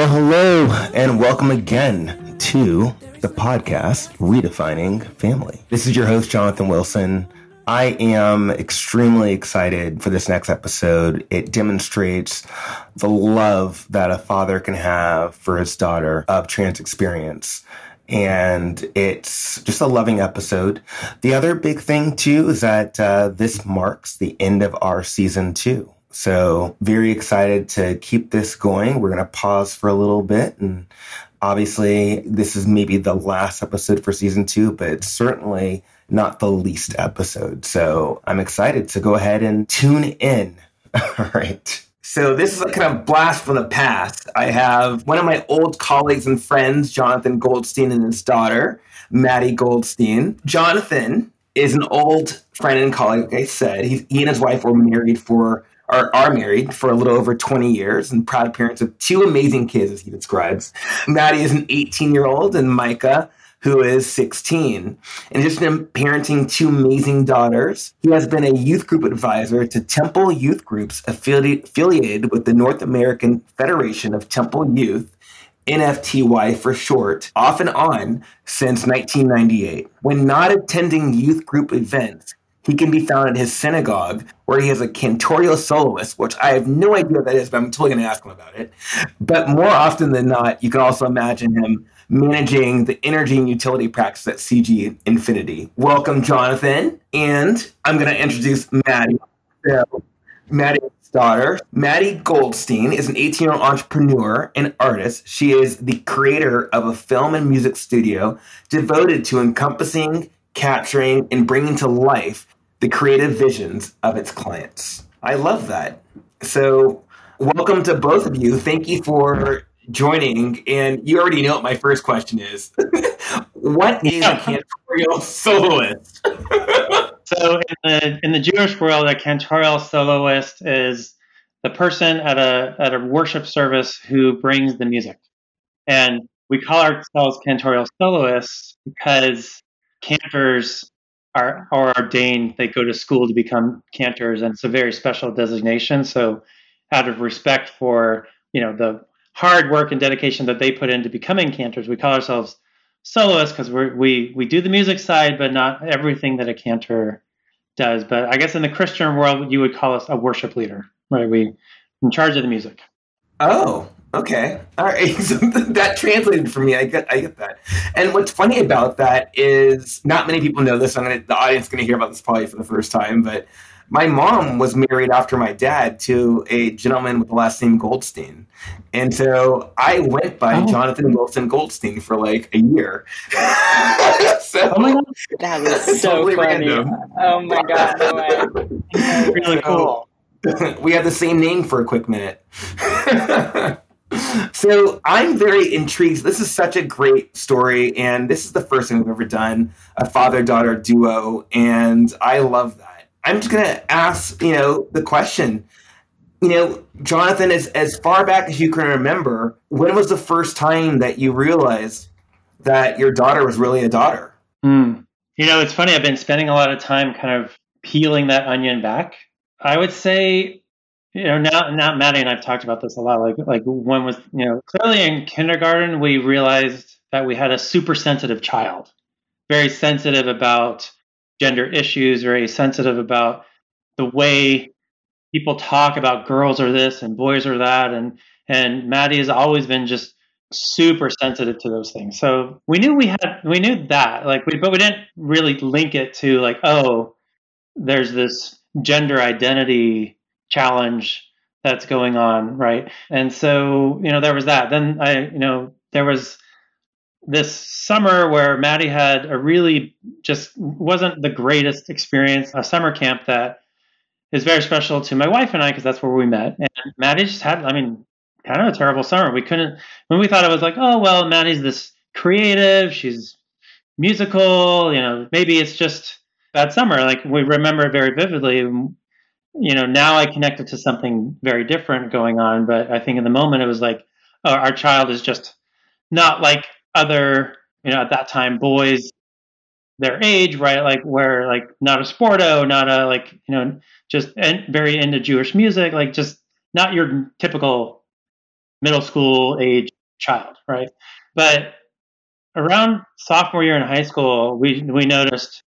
Well, hello, and welcome again to the podcast Redefining Family. This is your host, Jonathan Wilson. I am extremely excited for this next episode. It demonstrates the love that a father can have for his daughter of trans experience. And it's just a loving episode. The other big thing, too, is that uh, this marks the end of our season two. So very excited to keep this going. We're going to pause for a little bit and obviously this is maybe the last episode for season two, but it's certainly not the least episode. So I'm excited to go ahead and tune in. All right. So this is a kind of blast from the past. I have one of my old colleagues and friends, Jonathan Goldstein and his daughter, Maddie Goldstein. Jonathan is an old friend and colleague, like I said. He and his wife were married for are, are married for a little over 20 years and proud parents of two amazing kids, as he describes. Maddie is an 18 year old, and Micah, who is 16. In addition to parenting two amazing daughters, he has been a youth group advisor to Temple Youth Groups affiliated with the North American Federation of Temple Youth. NFTY for short, off and on since 1998. When not attending youth group events, he can be found at his synagogue where he has a cantorial soloist, which I have no idea what that is, but I'm totally going to ask him about it. But more often than not, you can also imagine him managing the energy and utility practice at CG Infinity. Welcome, Jonathan. And I'm going to introduce Maddie. So, Maddie's daughter, Maddie Goldstein, is an 18 year old entrepreneur and artist. She is the creator of a film and music studio devoted to encompassing capturing and bringing to life the creative visions of its clients. I love that. So, welcome to both of you. Thank you for joining. And you already know what my first question is What is a cantorial soloist? so, in the, in the Jewish world, a cantorial soloist is the person at a, at a worship service who brings the music. And we call ourselves cantorial soloists because cantors are, are ordained. They go to school to become cantors, and it's a very special designation. So, out of respect for you know the hard work and dedication that they put into becoming cantors, we call ourselves soloists because we we do the music side, but not everything that a cantor does. But I guess in the Christian world, you would call us a worship leader, right? We in charge of the music. Oh, Okay. All right. So that translated for me. I get I get that. And what's funny about that is not many people know this. I'm gonna the audience is gonna hear about this probably for the first time, but my mom was married after my dad to a gentleman with the last name Goldstein. And so I went by oh. Jonathan Wilson Goldstein for like a year. so, oh my God. That was so totally funny. Random. Oh my God. No way. really cool. we have the same name for a quick minute so I'm very intrigued. This is such a great story, and this is the first thing we've ever done a father daughter duo, and I love that. I'm just gonna ask, you know, the question. You know, Jonathan, as as far back as you can remember, when was the first time that you realized that your daughter was really a daughter? Mm. You know, it's funny. I've been spending a lot of time kind of peeling that onion back. I would say you know now now maddie and i've talked about this a lot like like when was you know clearly in kindergarten we realized that we had a super sensitive child very sensitive about gender issues very sensitive about the way people talk about girls are this and boys are that and and maddie has always been just super sensitive to those things. So we knew we had we knew that like we but we didn't really link it to like oh there's this gender identity challenge that's going on, right? And so, you know, there was that. Then I, you know, there was this summer where Maddie had a really just wasn't the greatest experience, a summer camp that is very special to my wife and I because that's where we met. And Maddie just had, I mean, kind of a terrible summer. We couldn't, when we thought it was like, oh, well, Maddie's this creative, she's musical, you know, maybe it's just bad summer. Like we remember very vividly you know, now I connect it to something very different going on. But I think in the moment it was like, oh, our child is just not like other, you know, at that time boys their age, right? Like where like not a sporto, not a like, you know, just very into Jewish music, like just not your typical middle school age child, right? But around sophomore year in high school, we we noticed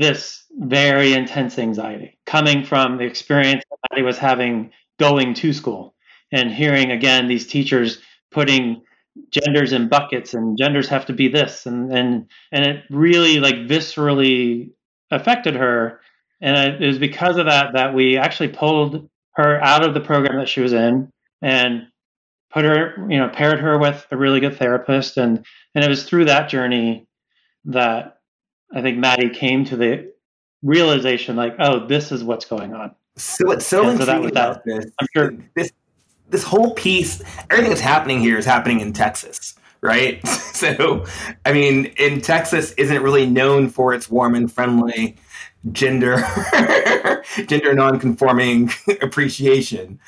this very intense anxiety coming from the experience that he was having going to school and hearing again these teachers putting genders in buckets and genders have to be this and and and it really like viscerally affected her. And it was because of that that we actually pulled her out of the program that she was in and put her you know paired her with a really good therapist. And and it was through that journey that i think maddie came to the realization like oh this is what's going on. So what's so and intriguing so that, about this. I'm sure. This this whole piece everything that's happening here is happening in texas right? So i mean in texas isn't really known for its warm and friendly gender gender non-conforming appreciation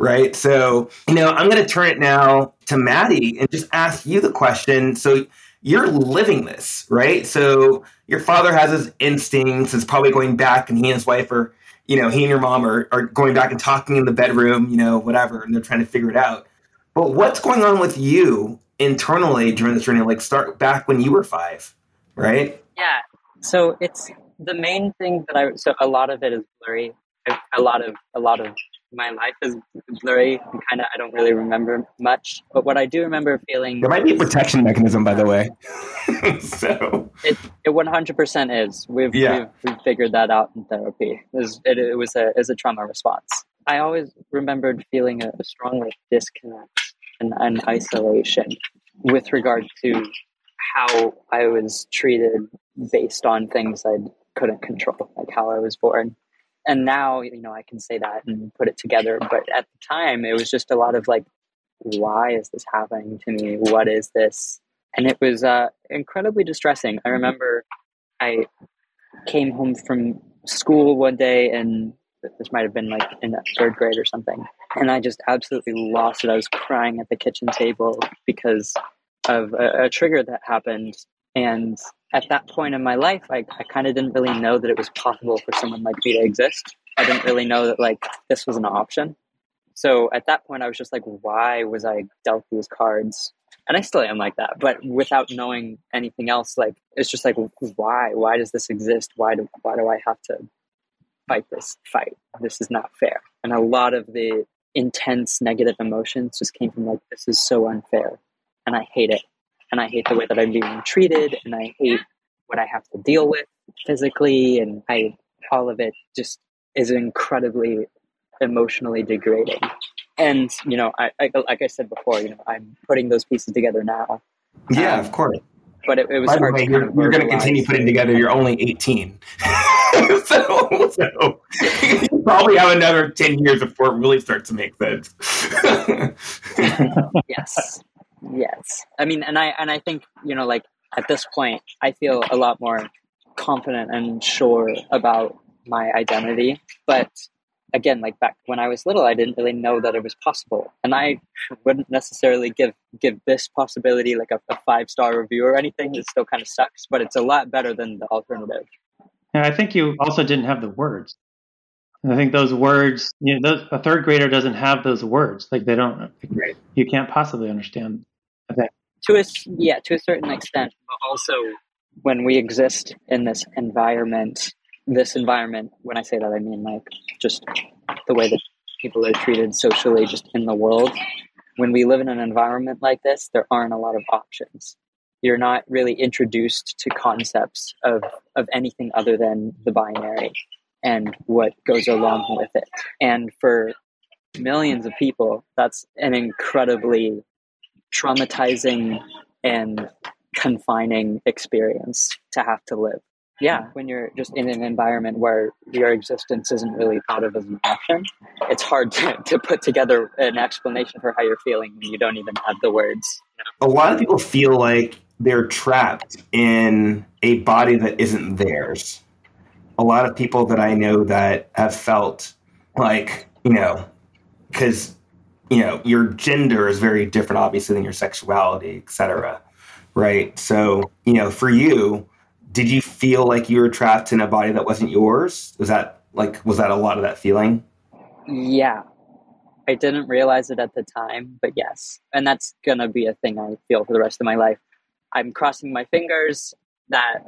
right? So you know i'm going to turn it now to maddie and just ask you the question. So you're living this right? So your father has his instincts It's probably going back and he and his wife are you know he and your mom are, are going back and talking in the bedroom you know whatever and they're trying to figure it out. But what's going on with you internally during this journey? Like start back when you were five right? Yeah. So it's the main thing that I so a lot of it is blurry. A lot of a lot of my life is blurry. Kind of, I don't really remember much. But what I do remember feeling there might be a protection mechanism, by the way. so it it one hundred percent is. We've, yeah. we've, we've figured that out in therapy. It was, it, it was a is a trauma response. I always remembered feeling a, strong like disconnect and, and isolation with regard to how I was treated based on things I'd couldn't control, like how I was born. And now, you know, I can say that and put it together. But at the time, it was just a lot of like, why is this happening to me? What is this? And it was uh, incredibly distressing. I remember I came home from school one day and this might have been like in third grade or something. And I just absolutely lost it. I was crying at the kitchen table because of a, a trigger that happened. And at that point in my life, I, I kind of didn't really know that it was possible for someone like me to exist. I didn't really know that like this was an option. So at that point, I was just like, why was I dealt these cards? And I still am like that, but without knowing anything else, like it's just like, why? Why does this exist? Why do why do I have to fight this fight? This is not fair. And a lot of the intense negative emotions just came from like, this is so unfair, and I hate it and I hate the way that I'm being treated, and I hate what I have to deal with physically, and I all of it just is incredibly emotionally degrading. And you know, I, I like I said before, you know, I'm putting those pieces together now. Yeah, um, of course. But it, it was By hard. Way, you're, you're going to continue putting together. You're only 18, so, so you probably have another 10 years before it really starts to make sense. yes, Yes. I mean, and I and I think you know, like at this point, I feel a lot more confident and sure about my identity. But again, like back when I was little, I didn't really know that it was possible, and I wouldn't necessarily give give this possibility like a, a five star review or anything. It still kind of sucks, but it's a lot better than the alternative. And I think you also didn't have the words. I think those words, you know, those, a third grader doesn't have those words. Like they don't, like, you can't possibly understand Okay. To a yeah, to a certain extent, but also when we exist in this environment, this environment. When I say that, I mean like just the way that people are treated socially, just in the world. When we live in an environment like this, there aren't a lot of options. You're not really introduced to concepts of of anything other than the binary and what goes along with it. And for millions of people, that's an incredibly traumatizing and confining experience to have to live. Yeah, when you're just in an environment where your existence isn't really thought of as an option, it's hard to, to put together an explanation for how you're feeling when you don't even have the words. A lot of people feel like they're trapped in a body that isn't theirs. A lot of people that I know that have felt like, you know, because you know your gender is very different obviously than your sexuality etc right so you know for you did you feel like you were trapped in a body that wasn't yours was that like was that a lot of that feeling yeah I didn't realize it at the time, but yes. And that's to be a thing I feel for the rest of my life. I'm crossing my fingers that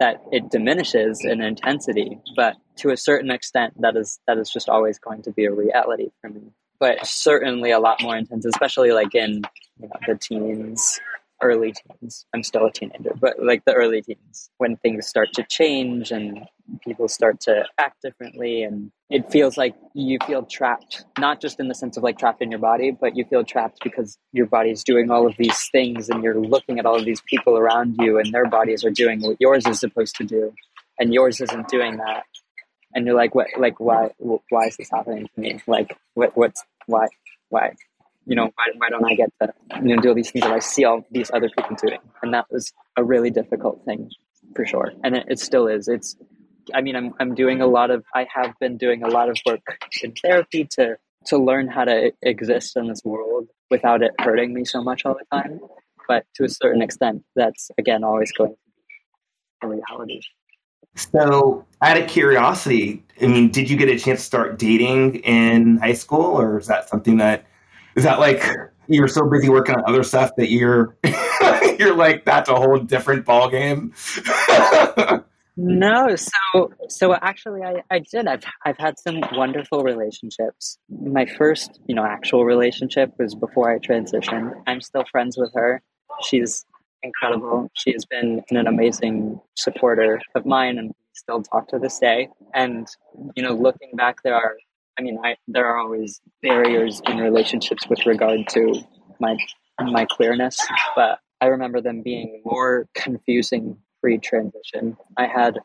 that it diminishes in intensity, but to a certain extent that is that is just always going to be a reality for me. But certainly a lot more intense, especially like in you know, the teens early teens. I'm still a teenager, but like the early teens when things start to change and people start to act differently and it feels like you feel trapped not just in the sense of like trapped in your body but you feel trapped because your body's doing all of these things and you're looking at all of these people around you and their bodies are doing what yours is supposed to do and yours isn't doing that and you're like what like why why is this happening to me like what what's why why you know, why, why don't I get to you know do all these things that I see all these other people doing? And that was a really difficult thing for sure, and it, it still is. It's, I mean, I'm I'm doing a lot of I have been doing a lot of work in therapy to to learn how to exist in this world without it hurting me so much all the time. But to a certain extent, that's again always going to be a reality. So, out of curiosity, I mean, did you get a chance to start dating in high school, or is that something that is that like you're so busy working on other stuff that you're you're like that's a whole different ball game? no, so so actually I, I did. I've I've had some wonderful relationships. My first, you know, actual relationship was before I transitioned. I'm still friends with her. She's incredible. She has been an amazing supporter of mine and still talk to this day. And, you know, looking back, there are I mean, I there are always barriers in relationships with regard to my my queerness, but I remember them being more confusing pre transition. I had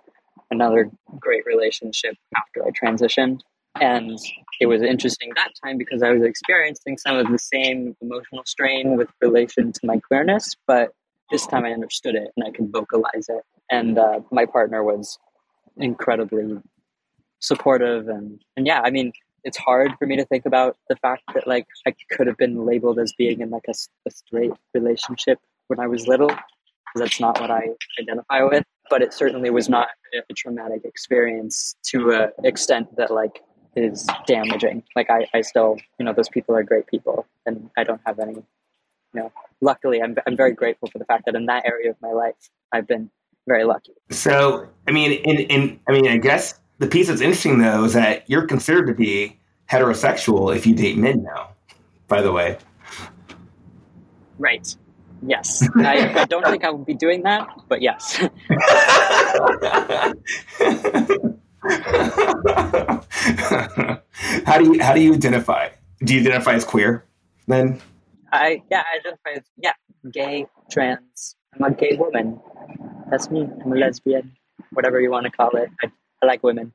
another great relationship after I transitioned, and it was interesting that time because I was experiencing some of the same emotional strain with relation to my queerness, but this time I understood it and I could vocalize it. And uh, my partner was incredibly supportive and and yeah i mean it's hard for me to think about the fact that like i could have been labeled as being in like a, a straight relationship when i was little because that's not what i identify with but it certainly was not a traumatic experience to an extent that like is damaging like I, I still you know those people are great people and i don't have any you know luckily I'm, I'm very grateful for the fact that in that area of my life i've been very lucky so i mean in, in i mean i guess the piece that's interesting though is that you're considered to be heterosexual if you date men now. By the way, right? Yes, I, I don't think I would be doing that, but yes. how do you how do you identify? Do you identify as queer then? I yeah, I identify as yeah, gay, trans. I'm a gay woman. That's me. I'm a lesbian, whatever you want to call it. I I like women.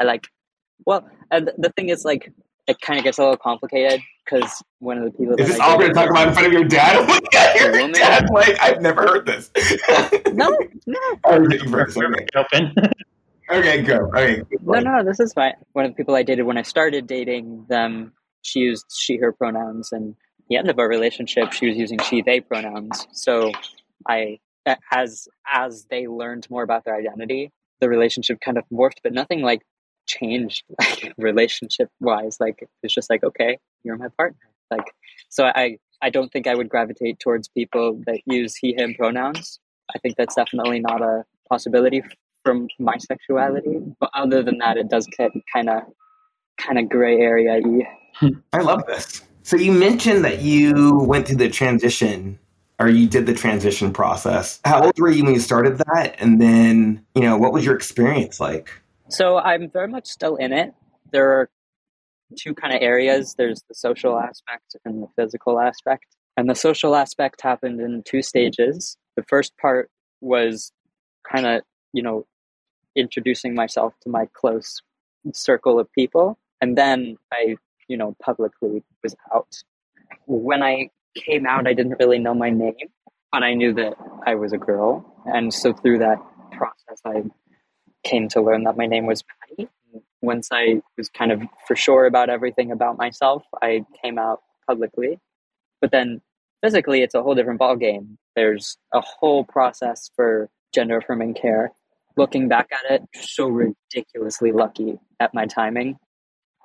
I like, well, and the thing is, like, it kind of gets a little complicated because one of the people. Is this all we're going to talk about in front of your dad? your woman? dad, like, I've never heard this. no, no. Open. okay, go. Okay. No, no, this is fine. One of the people I dated when I started dating them, she used she/her pronouns, and the end of our relationship, she was using she/they pronouns. So, I as as they learned more about their identity, the relationship kind of morphed, but nothing like changed like relationship wise. Like it's just like, okay, you're my partner. Like so I I don't think I would gravitate towards people that use he him pronouns. I think that's definitely not a possibility from my sexuality. But other than that, it does get kind of kind of gray area. I love this. So you mentioned that you went through the transition or you did the transition process. How old were you when you started that? And then, you know, what was your experience like? So I'm very much still in it. There are two kind of areas there's the social aspect and the physical aspect. And the social aspect happened in two stages. The first part was kind of, you know, introducing myself to my close circle of people. And then I, you know, publicly was out. When I came out, I didn't really know my name, but I knew that I was a girl. And so through that process, I came to learn that my name was Patty. Once I was kind of for sure about everything about myself, I came out publicly. But then physically, it's a whole different ballgame. There's a whole process for gender affirming care. Looking back at it, so ridiculously lucky at my timing.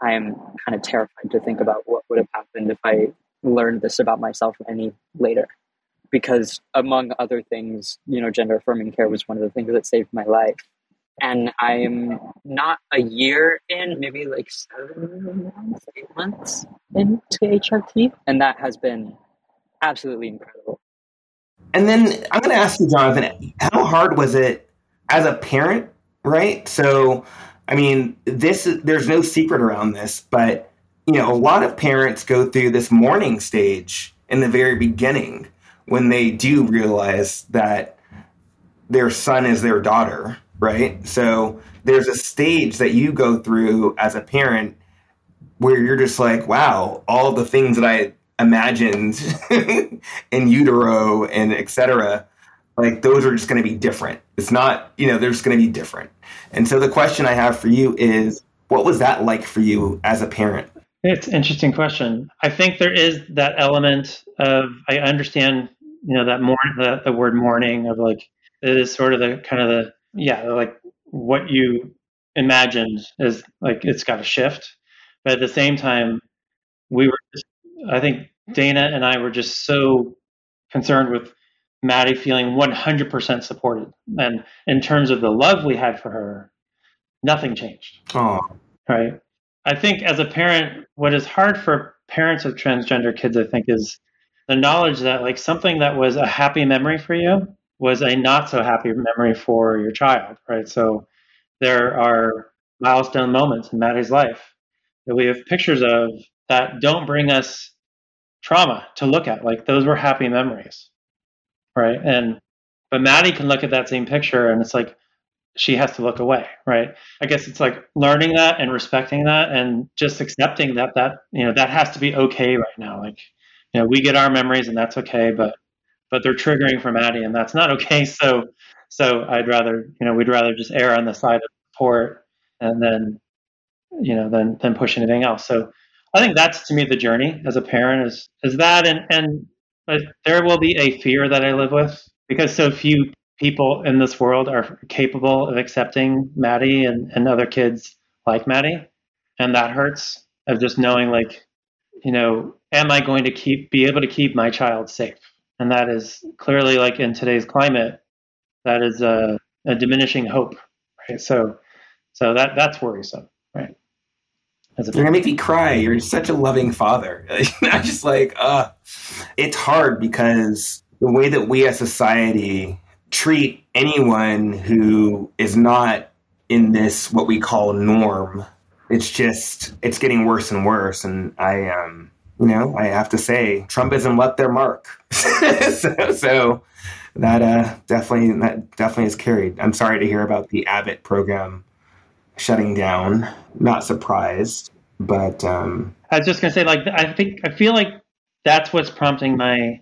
I'm kind of terrified to think about what would have happened if I learned this about myself any later. Because among other things, you know, gender affirming care was one of the things that saved my life. And I'm not a year in, maybe like seven months, eight months into HRT. And that has been absolutely incredible. And then I'm going to ask you, Jonathan, how hard was it as a parent, right? So, I mean, this there's no secret around this, but you know, a lot of parents go through this mourning stage in the very beginning when they do realize that their son is their daughter, right? So there's a stage that you go through as a parent where you're just like, wow, all the things that I imagined in utero and etc like those are just going to be different. It's not you know they're just going to be different. And so the question i have for you is what was that like for you as a parent? It's an interesting question. I think there is that element of i understand you know that more the, the word mourning of like it is sort of the kind of the yeah like what you imagined is like it's got to shift. But at the same time we were just I think Dana and I were just so concerned with Maddie feeling 100% supported. And in terms of the love we had for her, nothing changed. Oh. Right. I think as a parent, what is hard for parents of transgender kids, I think, is the knowledge that like something that was a happy memory for you was a not so happy memory for your child. Right. So there are milestone moments in Maddie's life that we have pictures of that don't bring us trauma to look at. Like those were happy memories, right? And but Maddie can look at that same picture and it's like she has to look away, right? I guess it's like learning that and respecting that and just accepting that that you know that has to be okay right now. Like you know we get our memories and that's okay, but but they're triggering for Maddie and that's not okay. So so I'd rather you know we'd rather just err on the side of support and then you know then then push anything else. So I think that's to me the journey as a parent is is that and and there will be a fear that I live with because so few people in this world are capable of accepting Maddie and, and other kids like Maddie. And that hurts of just knowing like, you know, am I going to keep be able to keep my child safe? And that is clearly like in today's climate, that is a, a diminishing hope. Right. So so that that's worrisome. Right. You're gonna make me cry. You're such a loving father. I'm just like, uh, it's hard because the way that we as society treat anyone who is not in this what we call norm, it's just it's getting worse and worse. And I um, you know, I have to say, Trumpism left their mark. so, so, that uh, definitely that definitely is carried. I'm sorry to hear about the Abbott program shutting down. Not surprised, but um, I was just gonna say, like, I think I feel like that's what's prompting my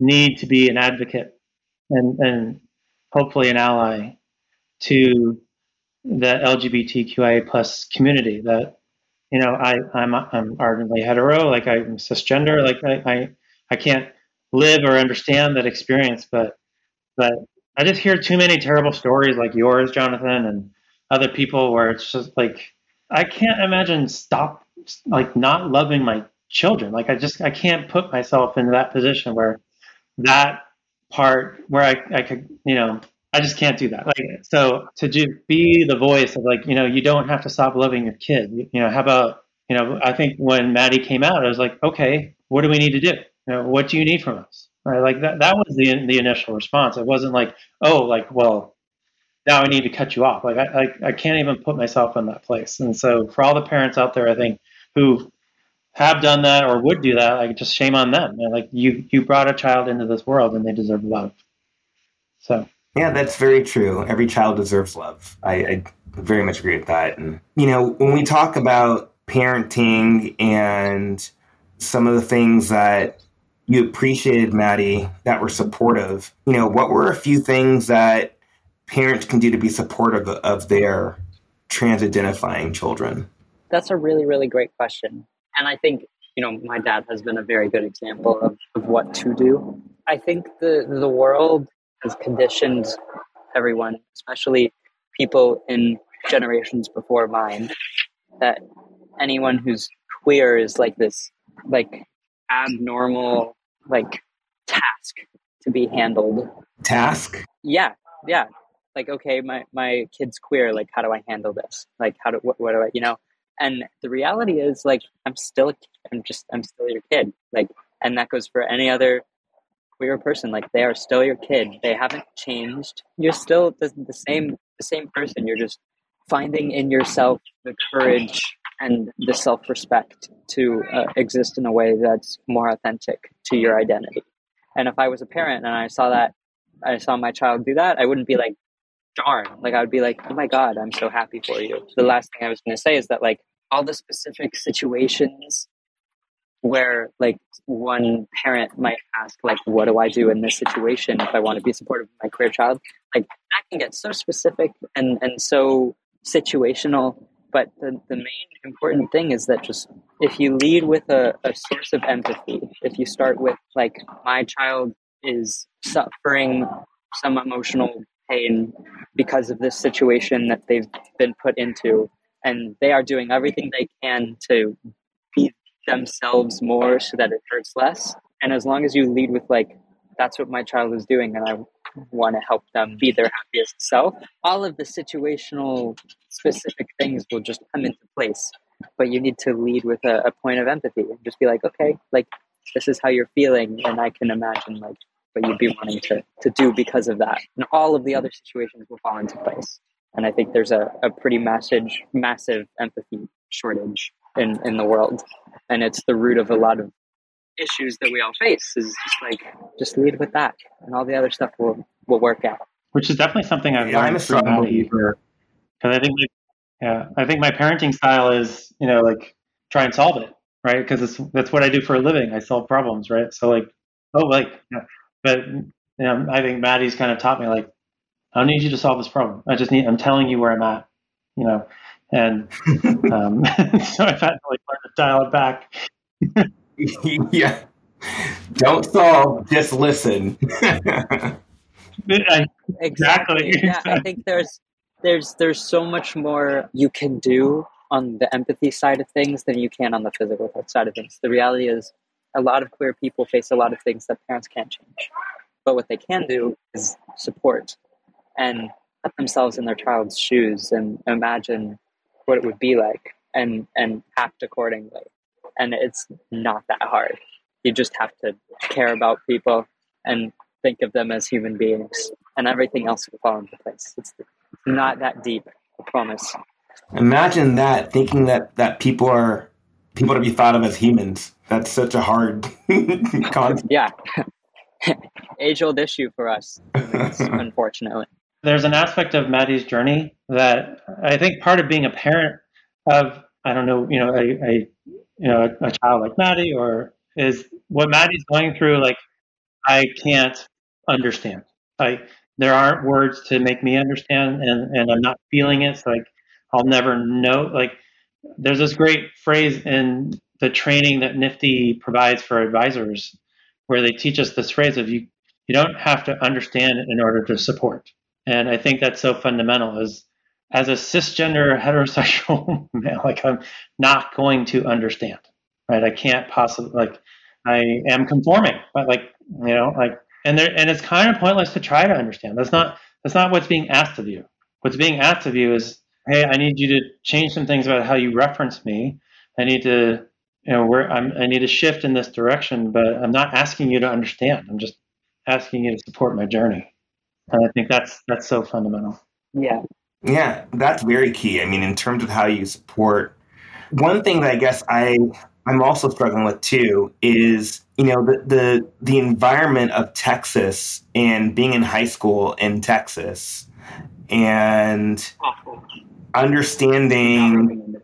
need to be an advocate and and hopefully an ally to the LGBTQIA plus community. That you know, I I'm I'm ardently hetero, like I'm cisgender, like I I, I can't live or understand that experience, but but I just hear too many terrible stories like yours, Jonathan, and other people where it's just like I can't imagine stop like not loving my children. Like I just I can't put myself in that position where that part where I I could you know I just can't do that. Like so to just be the voice of like you know you don't have to stop loving your kid. You, know how about you know I think when Maddie came out I was like okay what do we need to do? You know what do you need from us? Right like that that was the the initial response. It wasn't like oh like well now I need to cut you off. Like I, I, I can't even put myself in that place. And so for all the parents out there, I think who have done that or would do that, like just shame on them. like you, you brought a child into this world and they deserve love. So. Yeah, that's very true. Every child deserves love. I, I very much agree with that. And, you know, when we talk about parenting and some of the things that you appreciated, Maddie, that were supportive, you know, what were a few things that parents can do to be supportive of their trans identifying children? That's a really, really great question. And I think, you know, my dad has been a very good example of, of what to do. I think the, the world has conditioned everyone, especially people in generations before mine, that anyone who's queer is like this like abnormal like task to be handled. Task? Yeah, yeah. Like okay, my my kid's queer. Like how do I handle this? Like how do what, what do I you know? And the reality is like I'm still I'm just I'm still your kid. Like and that goes for any other queer person. Like they are still your kid. They haven't changed. You're still the, the same the same person. You're just finding in yourself the courage and the self respect to uh, exist in a way that's more authentic to your identity. And if I was a parent and I saw that, I saw my child do that, I wouldn't be like, darn. Like, I would be like, oh my God, I'm so happy for you. The last thing I was going to say is that, like, all the specific situations where, like, one parent might ask, like, what do I do in this situation if I want to be supportive of my queer child? Like, that can get so specific and, and so situational but the, the main important thing is that just if you lead with a, a source of empathy, if you start with, like, my child is suffering some emotional pain because of this situation that they've been put into, and they are doing everything they can to be themselves more so that it hurts less. And as long as you lead with, like, that's what my child is doing, and I want to help them be their happiest self, all of the situational specific things will just come into place. But you need to lead with a, a point of empathy and just be like, okay, like this is how you're feeling, and I can imagine like what you'd be wanting to, to do because of that. And all of the other situations will fall into place. And I think there's a, a pretty massive, massive empathy shortage in, in the world. And it's the root of a lot of issues that we all face is just like just lead with that and all the other stuff will will work out which is definitely something i've yeah, learned through Maddie because i think yeah i think my parenting style is you know like try and solve it right because it's that's what i do for a living i solve problems right so like oh like yeah. But you know i think maddie's kind of taught me like i don't need you to solve this problem i just need i'm telling you where i'm at you know and um, so i've had to like learn to dial it back yeah. Don't solve, just listen. exactly. Yeah, I think there's there's there's so much more you can do on the empathy side of things than you can on the physical side of things. The reality is a lot of queer people face a lot of things that parents can't change. But what they can do is support and put themselves in their child's shoes and imagine what it would be like and and act accordingly and it's not that hard. You just have to care about people and think of them as human beings, and everything else will fall into place. It's not that deep, I promise. Imagine that thinking that that people are people to be thought of as humans. That's such a hard concept. Yeah, age old issue for us, unfortunately. There's an aspect of Maddie's journey that I think part of being a parent of I don't know, you know, a, a you know a, a child like Maddie, or is what Maddie's going through like I can't understand. Like there aren't words to make me understand, and and I'm not feeling it. So like I'll never know. Like there's this great phrase in the training that NFTY provides for advisors, where they teach us this phrase of you you don't have to understand in order to support. And I think that's so fundamental. Is as a cisgender heterosexual male, like I'm not going to understand, right? I can't possibly like I am conforming, but like you know, like and there and it's kind of pointless to try to understand. That's not that's not what's being asked of you. What's being asked of you is, hey, I need you to change some things about how you reference me. I need to you know where I'm I need to shift in this direction, but I'm not asking you to understand. I'm just asking you to support my journey. And I think that's that's so fundamental. Yeah. Yeah, that's very key. I mean, in terms of how you support, one thing that I guess I I'm also struggling with too is you know the the the environment of Texas and being in high school in Texas and understanding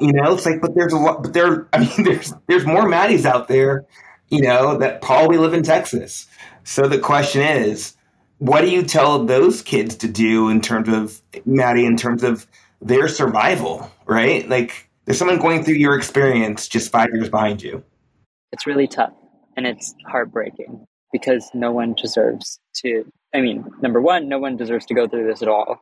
you know it's like but there's a lot but there I mean there's there's more Maddies out there you know that probably live in Texas so the question is what do you tell those kids to do in terms of Maddie, in terms of their survival, right? Like there's someone going through your experience just five years behind you. It's really tough and it's heartbreaking because no one deserves to. I mean, number one, no one deserves to go through this at all.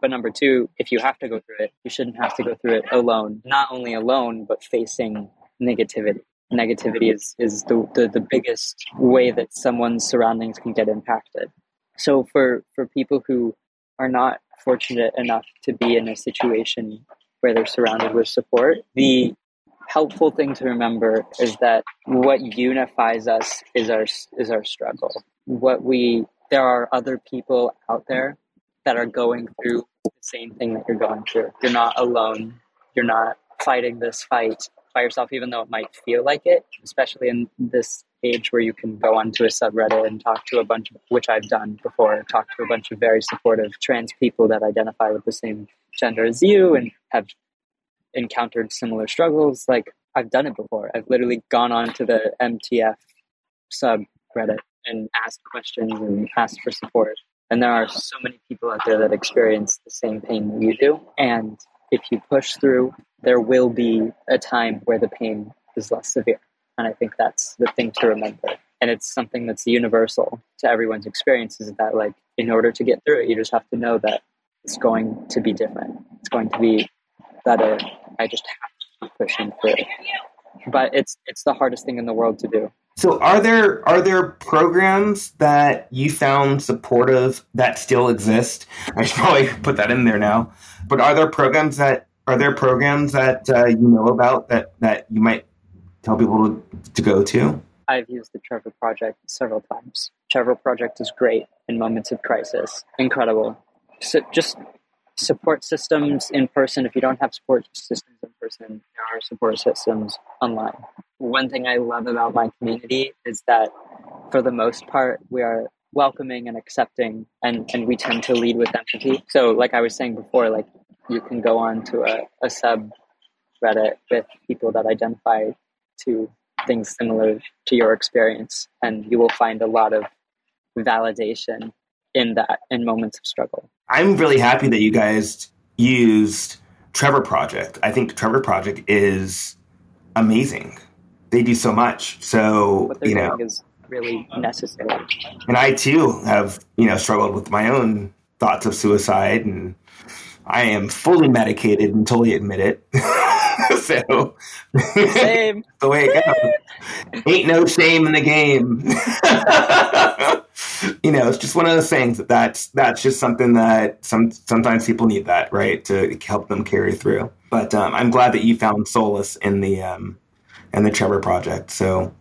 But number two, if you have to go through it, you shouldn't have to go through it alone. Not only alone, but facing negativity. Negativity is, is the, the, the biggest way that someone's surroundings can get impacted. So for, for people who are not fortunate enough to be in a situation where they're surrounded with support, the helpful thing to remember is that what unifies us is our is our struggle. What we there are other people out there that are going through the same thing that you're going through. You're not alone. You're not fighting this fight by yourself, even though it might feel like it, especially in this age where you can go onto a subreddit and talk to a bunch of, which I've done before, talk to a bunch of very supportive trans people that identify with the same gender as you and have encountered similar struggles. Like I've done it before. I've literally gone on to the MTF subreddit and asked questions and asked for support. And there are so many people out there that experience the same pain that you do. And if you push through, there will be a time where the pain is less severe. And I think that's the thing to remember. And it's something that's universal to everyone's experience is that, like, in order to get through it, you just have to know that it's going to be different. It's going to be better. I just have to keep pushing through. But it's it's the hardest thing in the world to do. So are there are there programs that you found supportive that still exist? I should probably put that in there now. But are there programs that are there programs that uh, you know about that that you might tell people to, to go to? I've used the Trevor Project several times. Trevor Project is great in moments of crisis. Incredible. So just support systems in person. If you don't have support systems in person, there are support systems online. One thing I love about my community is that for the most part, we are welcoming and accepting and, and we tend to lead with empathy. So like I was saying before, like you can go on to a, a sub Reddit with people that identify to things similar to your experience and you will find a lot of validation in that in moments of struggle. I'm really happy that you guys used Trevor Project. I think Trevor Project is amazing. They do so much. So you know, is really necessary. And I too have you know struggled with my own thoughts of suicide, and I am fully medicated and totally admit it. so same the way it goes. Ain't no shame in the game. you know, it's just one of those things that that's that's just something that some sometimes people need that right to help them carry through. But um, I'm glad that you found solace in the um, in the Trevor Project. So,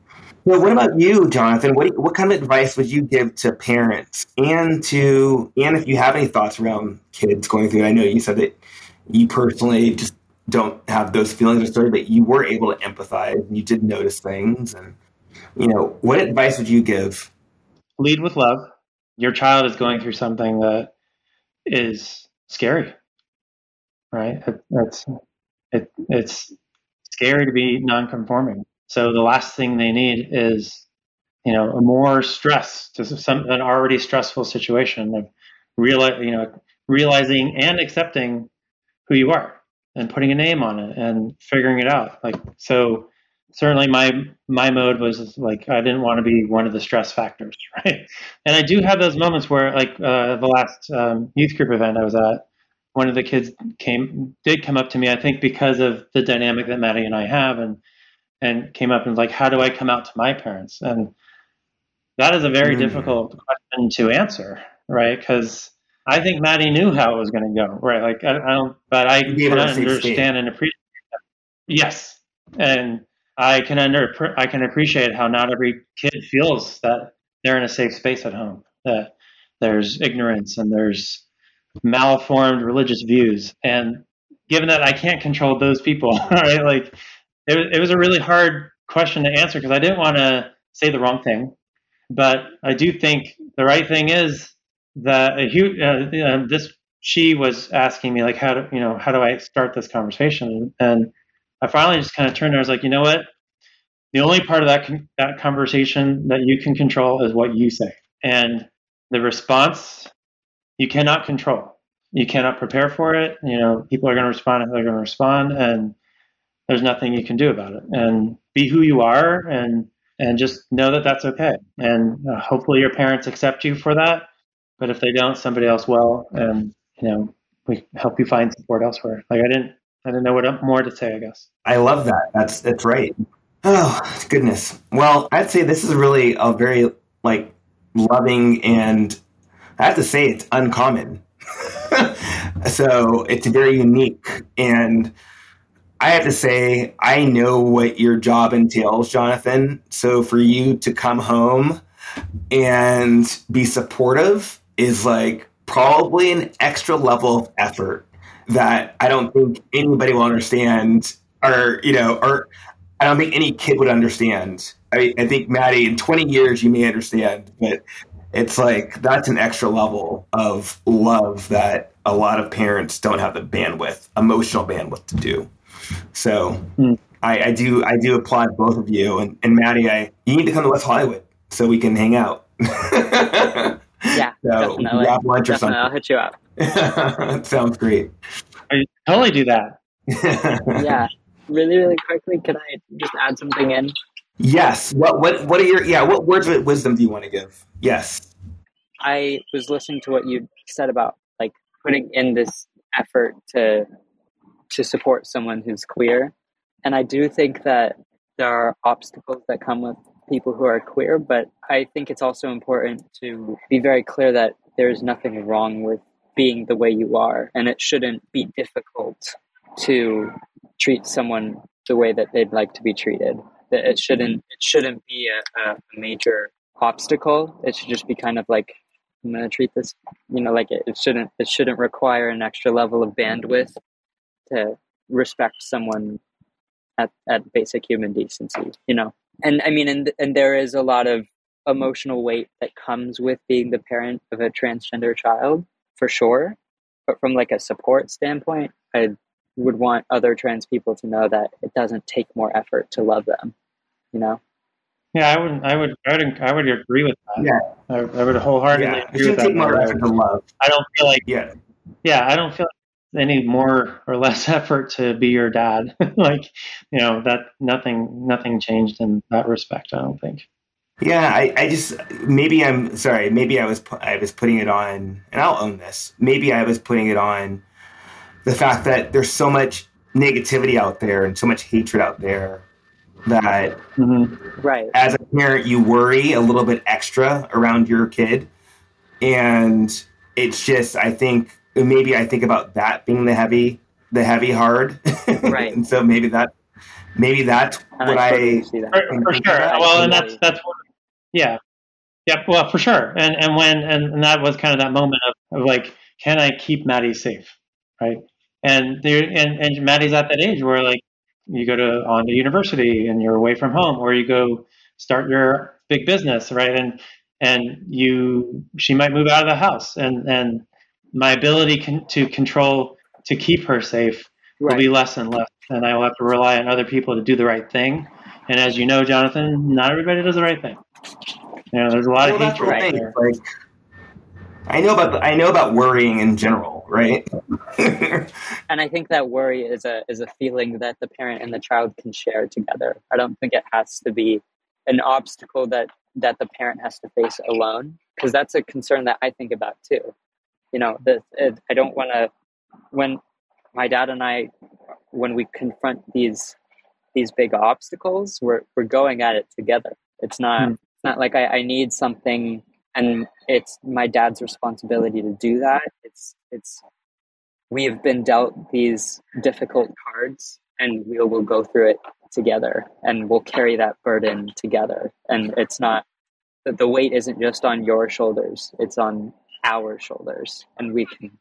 well, what about you, Jonathan? What what kind of advice would you give to parents and to and if you have any thoughts around kids going through? I know you said that you personally just don't have those feelings or story, but you were able to empathize and you did notice things. And you know, what advice would you give lead with love. Your child is going through something that is scary, right? It, it's it, it's scary to be non-conforming. So the last thing they need is, you know, a more stress to some an already stressful situation of realize, you know, realizing and accepting who you are and putting a name on it and figuring it out. Like so, certainly my my mode was like I didn't want to be one of the stress factors, right? And I do have those moments where, like uh, the last um, youth group event I was at, one of the kids came did come up to me. I think because of the dynamic that Maddie and I have, and and came up and was like, "How do I come out to my parents?" And that is a very mm. difficult question to answer, right? Because I think Maddie knew how it was going to go, right? Like I, I don't, but I can understand and appreciate. That. Yes, and I can under I can appreciate how not every kid feels that they're in a safe space at home. That there's ignorance and there's malformed religious views, and given that I can't control those people, right? Like it, it was a really hard question to answer because I didn't want to say the wrong thing, but I do think the right thing is that a huge uh, this she was asking me like how do you know how do I start this conversation and I finally just kind of turned and I was like, you know what? The only part of that con- that conversation that you can control is what you say, and the response you cannot control. You cannot prepare for it. You know, people are going to respond how they're going to respond, and there's nothing you can do about it. And be who you are, and and just know that that's okay. And uh, hopefully, your parents accept you for that. But if they don't, somebody else will, and you know, we help you find support elsewhere. Like I didn't, I didn't know what more to say. I guess. I love that. That's that's right. Oh goodness. Well, I'd say this is really a very like loving and I have to say it's uncommon. so it's very unique and I have to say, I know what your job entails, Jonathan. So for you to come home and be supportive is like probably an extra level of effort that I don't think anybody will understand, or you know, or I don't think any kid would understand. I, I think Maddie, in 20 years, you may understand, but it's like that's an extra level of love that a lot of parents don't have the bandwidth, emotional bandwidth to do. So mm. I, I, do I do applaud both of you and, and Maddie. I you need to come to West Hollywood so we can hang out. yeah, so definitely. Grab lunch definitely. or something. I'll hit you up. Sounds great. I totally do that. yeah, really, really quickly. Can I just add something in? Yes. What what what are your yeah? What words of wisdom do you want to give? Yes. I was listening to what you said about like putting in this effort to to support someone who's queer. And I do think that there are obstacles that come with people who are queer, but I think it's also important to be very clear that there's nothing wrong with being the way you are, and it shouldn't be difficult to treat someone the way that they'd like to be treated. That it shouldn't it shouldn't be a, a major obstacle. It should just be kind of like I'm going to treat this, you know, like it, it shouldn't it shouldn't require an extra level of bandwidth to respect someone at, at basic human decency, you know? And I mean, and, and there is a lot of emotional weight that comes with being the parent of a transgender child, for sure. But from like a support standpoint, I would want other trans people to know that it doesn't take more effort to love them, you know? Yeah, I would, I would, I would, I would agree with that. Yeah, I, I would wholeheartedly yeah. agree with that. Take more effort to love. I don't feel like, yeah, yeah, I don't feel any more or less effort to be your dad. like, you know, that nothing nothing changed in that respect, I don't think. Yeah, I, I just maybe I'm sorry, maybe I was I was putting it on and I'll own this. Maybe I was putting it on the fact that there's so much negativity out there and so much hatred out there that mm-hmm. right as a parent you worry a little bit extra around your kid and it's just i think maybe I think about that being the heavy, the heavy hard. Right. and so maybe that, maybe that's and what I, I for, for sure. Well, and that's that's what, yeah, yeah. Well, for sure. And and when and, and that was kind of that moment of, of like, can I keep Maddie safe, right? And there and and Maddie's at that age where like you go to on to university and you're away from home, or you go start your big business, right? And and you she might move out of the house and and my ability con- to control to keep her safe right. will be less and less, and I will have to rely on other people to do the right thing. And as you know, Jonathan, not everybody does the right thing. You know, there's a lot well, of hatred right there. Like, I know about I know about worrying in general, right? and I think that worry is a is a feeling that the parent and the child can share together. I don't think it has to be an obstacle that that the parent has to face alone because that's a concern that I think about too you know, the, it, I don't want to, when my dad and I, when we confront these, these big obstacles, we're, we're going at it together. It's not, mm. it's not like I, I need something and it's my dad's responsibility to do that. It's, it's, we have been dealt these difficult cards and we will go through it together and we'll carry that burden together. And it's not, that the weight isn't just on your shoulders, it's on our shoulders. And we can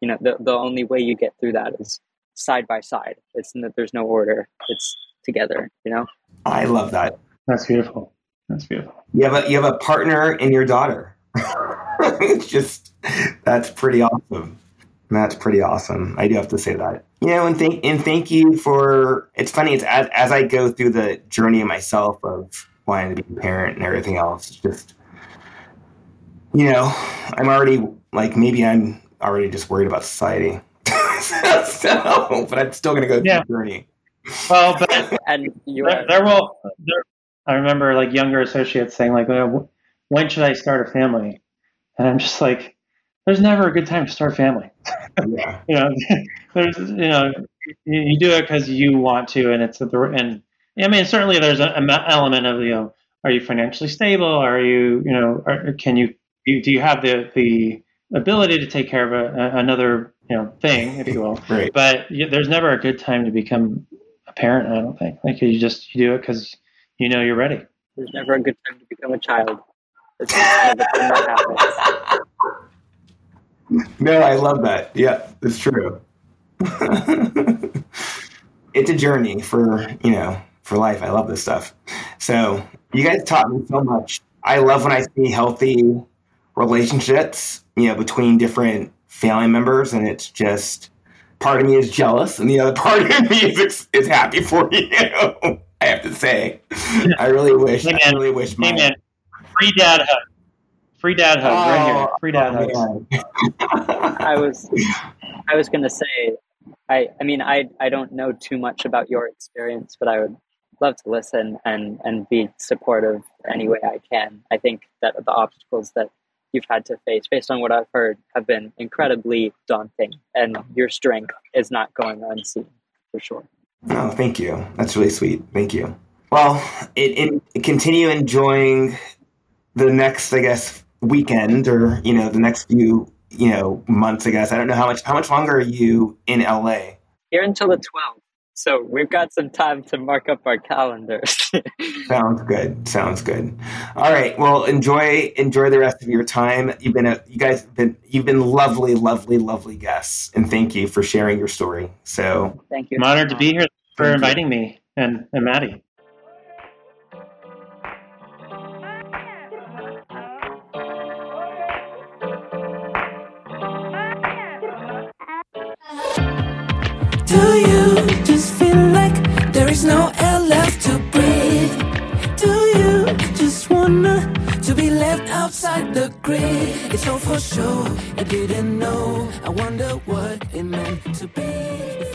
you know the, the only way you get through that is side by side. It's that there's no order. It's together you know? I love that. That's beautiful. That's beautiful. You have a you have a partner in your daughter it's just that's pretty awesome that's pretty awesome i do have to say that you know and thank and thank you for it's funny it's as, as i go through the journey of myself of wanting to be a parent and everything else it's just you know, I'm already like maybe I'm already just worried about society. so, but I'm still going to go through yeah. the journey. Well, but and you there, there will. There, I remember like younger associates saying like, "When should I start a family?" And I'm just like, there's never a good time to start family. Yeah. you know, there's you know you, you do it because you want to, and it's the and I mean certainly there's an element of you know are you financially stable? Are you you know are, can you do you have the the ability to take care of a, another you know thing, if you will. right. But there's never a good time to become a parent. I don't think. Like you just you do it because you know you're ready. There's never a good time to become a child. It's that no, I love that. Yeah, it's true. it's a journey for you know for life. I love this stuff. So you guys taught me so much. I love when I see healthy relationships, you know, between different family members, and it's just part of me is jealous, and the other part of me is is happy for you. I have to say, I really wish. Hey, I really wish. My, hey man, free dad hug. Free dad hug oh, right here. Oh, free dad oh, hug. I was, I was gonna say, I, I mean, I, I don't know too much about your experience, but I would love to listen and and be supportive any way I can. I think that the obstacles that you've had to face, based on what I've heard, have been incredibly daunting, and your strength is not going unseen for sure. Oh, thank you. That's really sweet. Thank you. Well, it, it, continue enjoying the next, I guess, weekend or you know the next few you know months. I guess I don't know how much how much longer are you in LA? Here until the twelfth. So we've got some time to mark up our calendars. Sounds good. Sounds good. All right. Well, enjoy enjoy the rest of your time. You've been a you guys have been you've been lovely, lovely, lovely guests, and thank you for sharing your story. So thank you. I'm honored to be here for thank inviting you. me and and Maddie. There is no air left to breathe? Do you just wanna to be left outside the grid? It's all for sure. I didn't know. I wonder what it meant to be.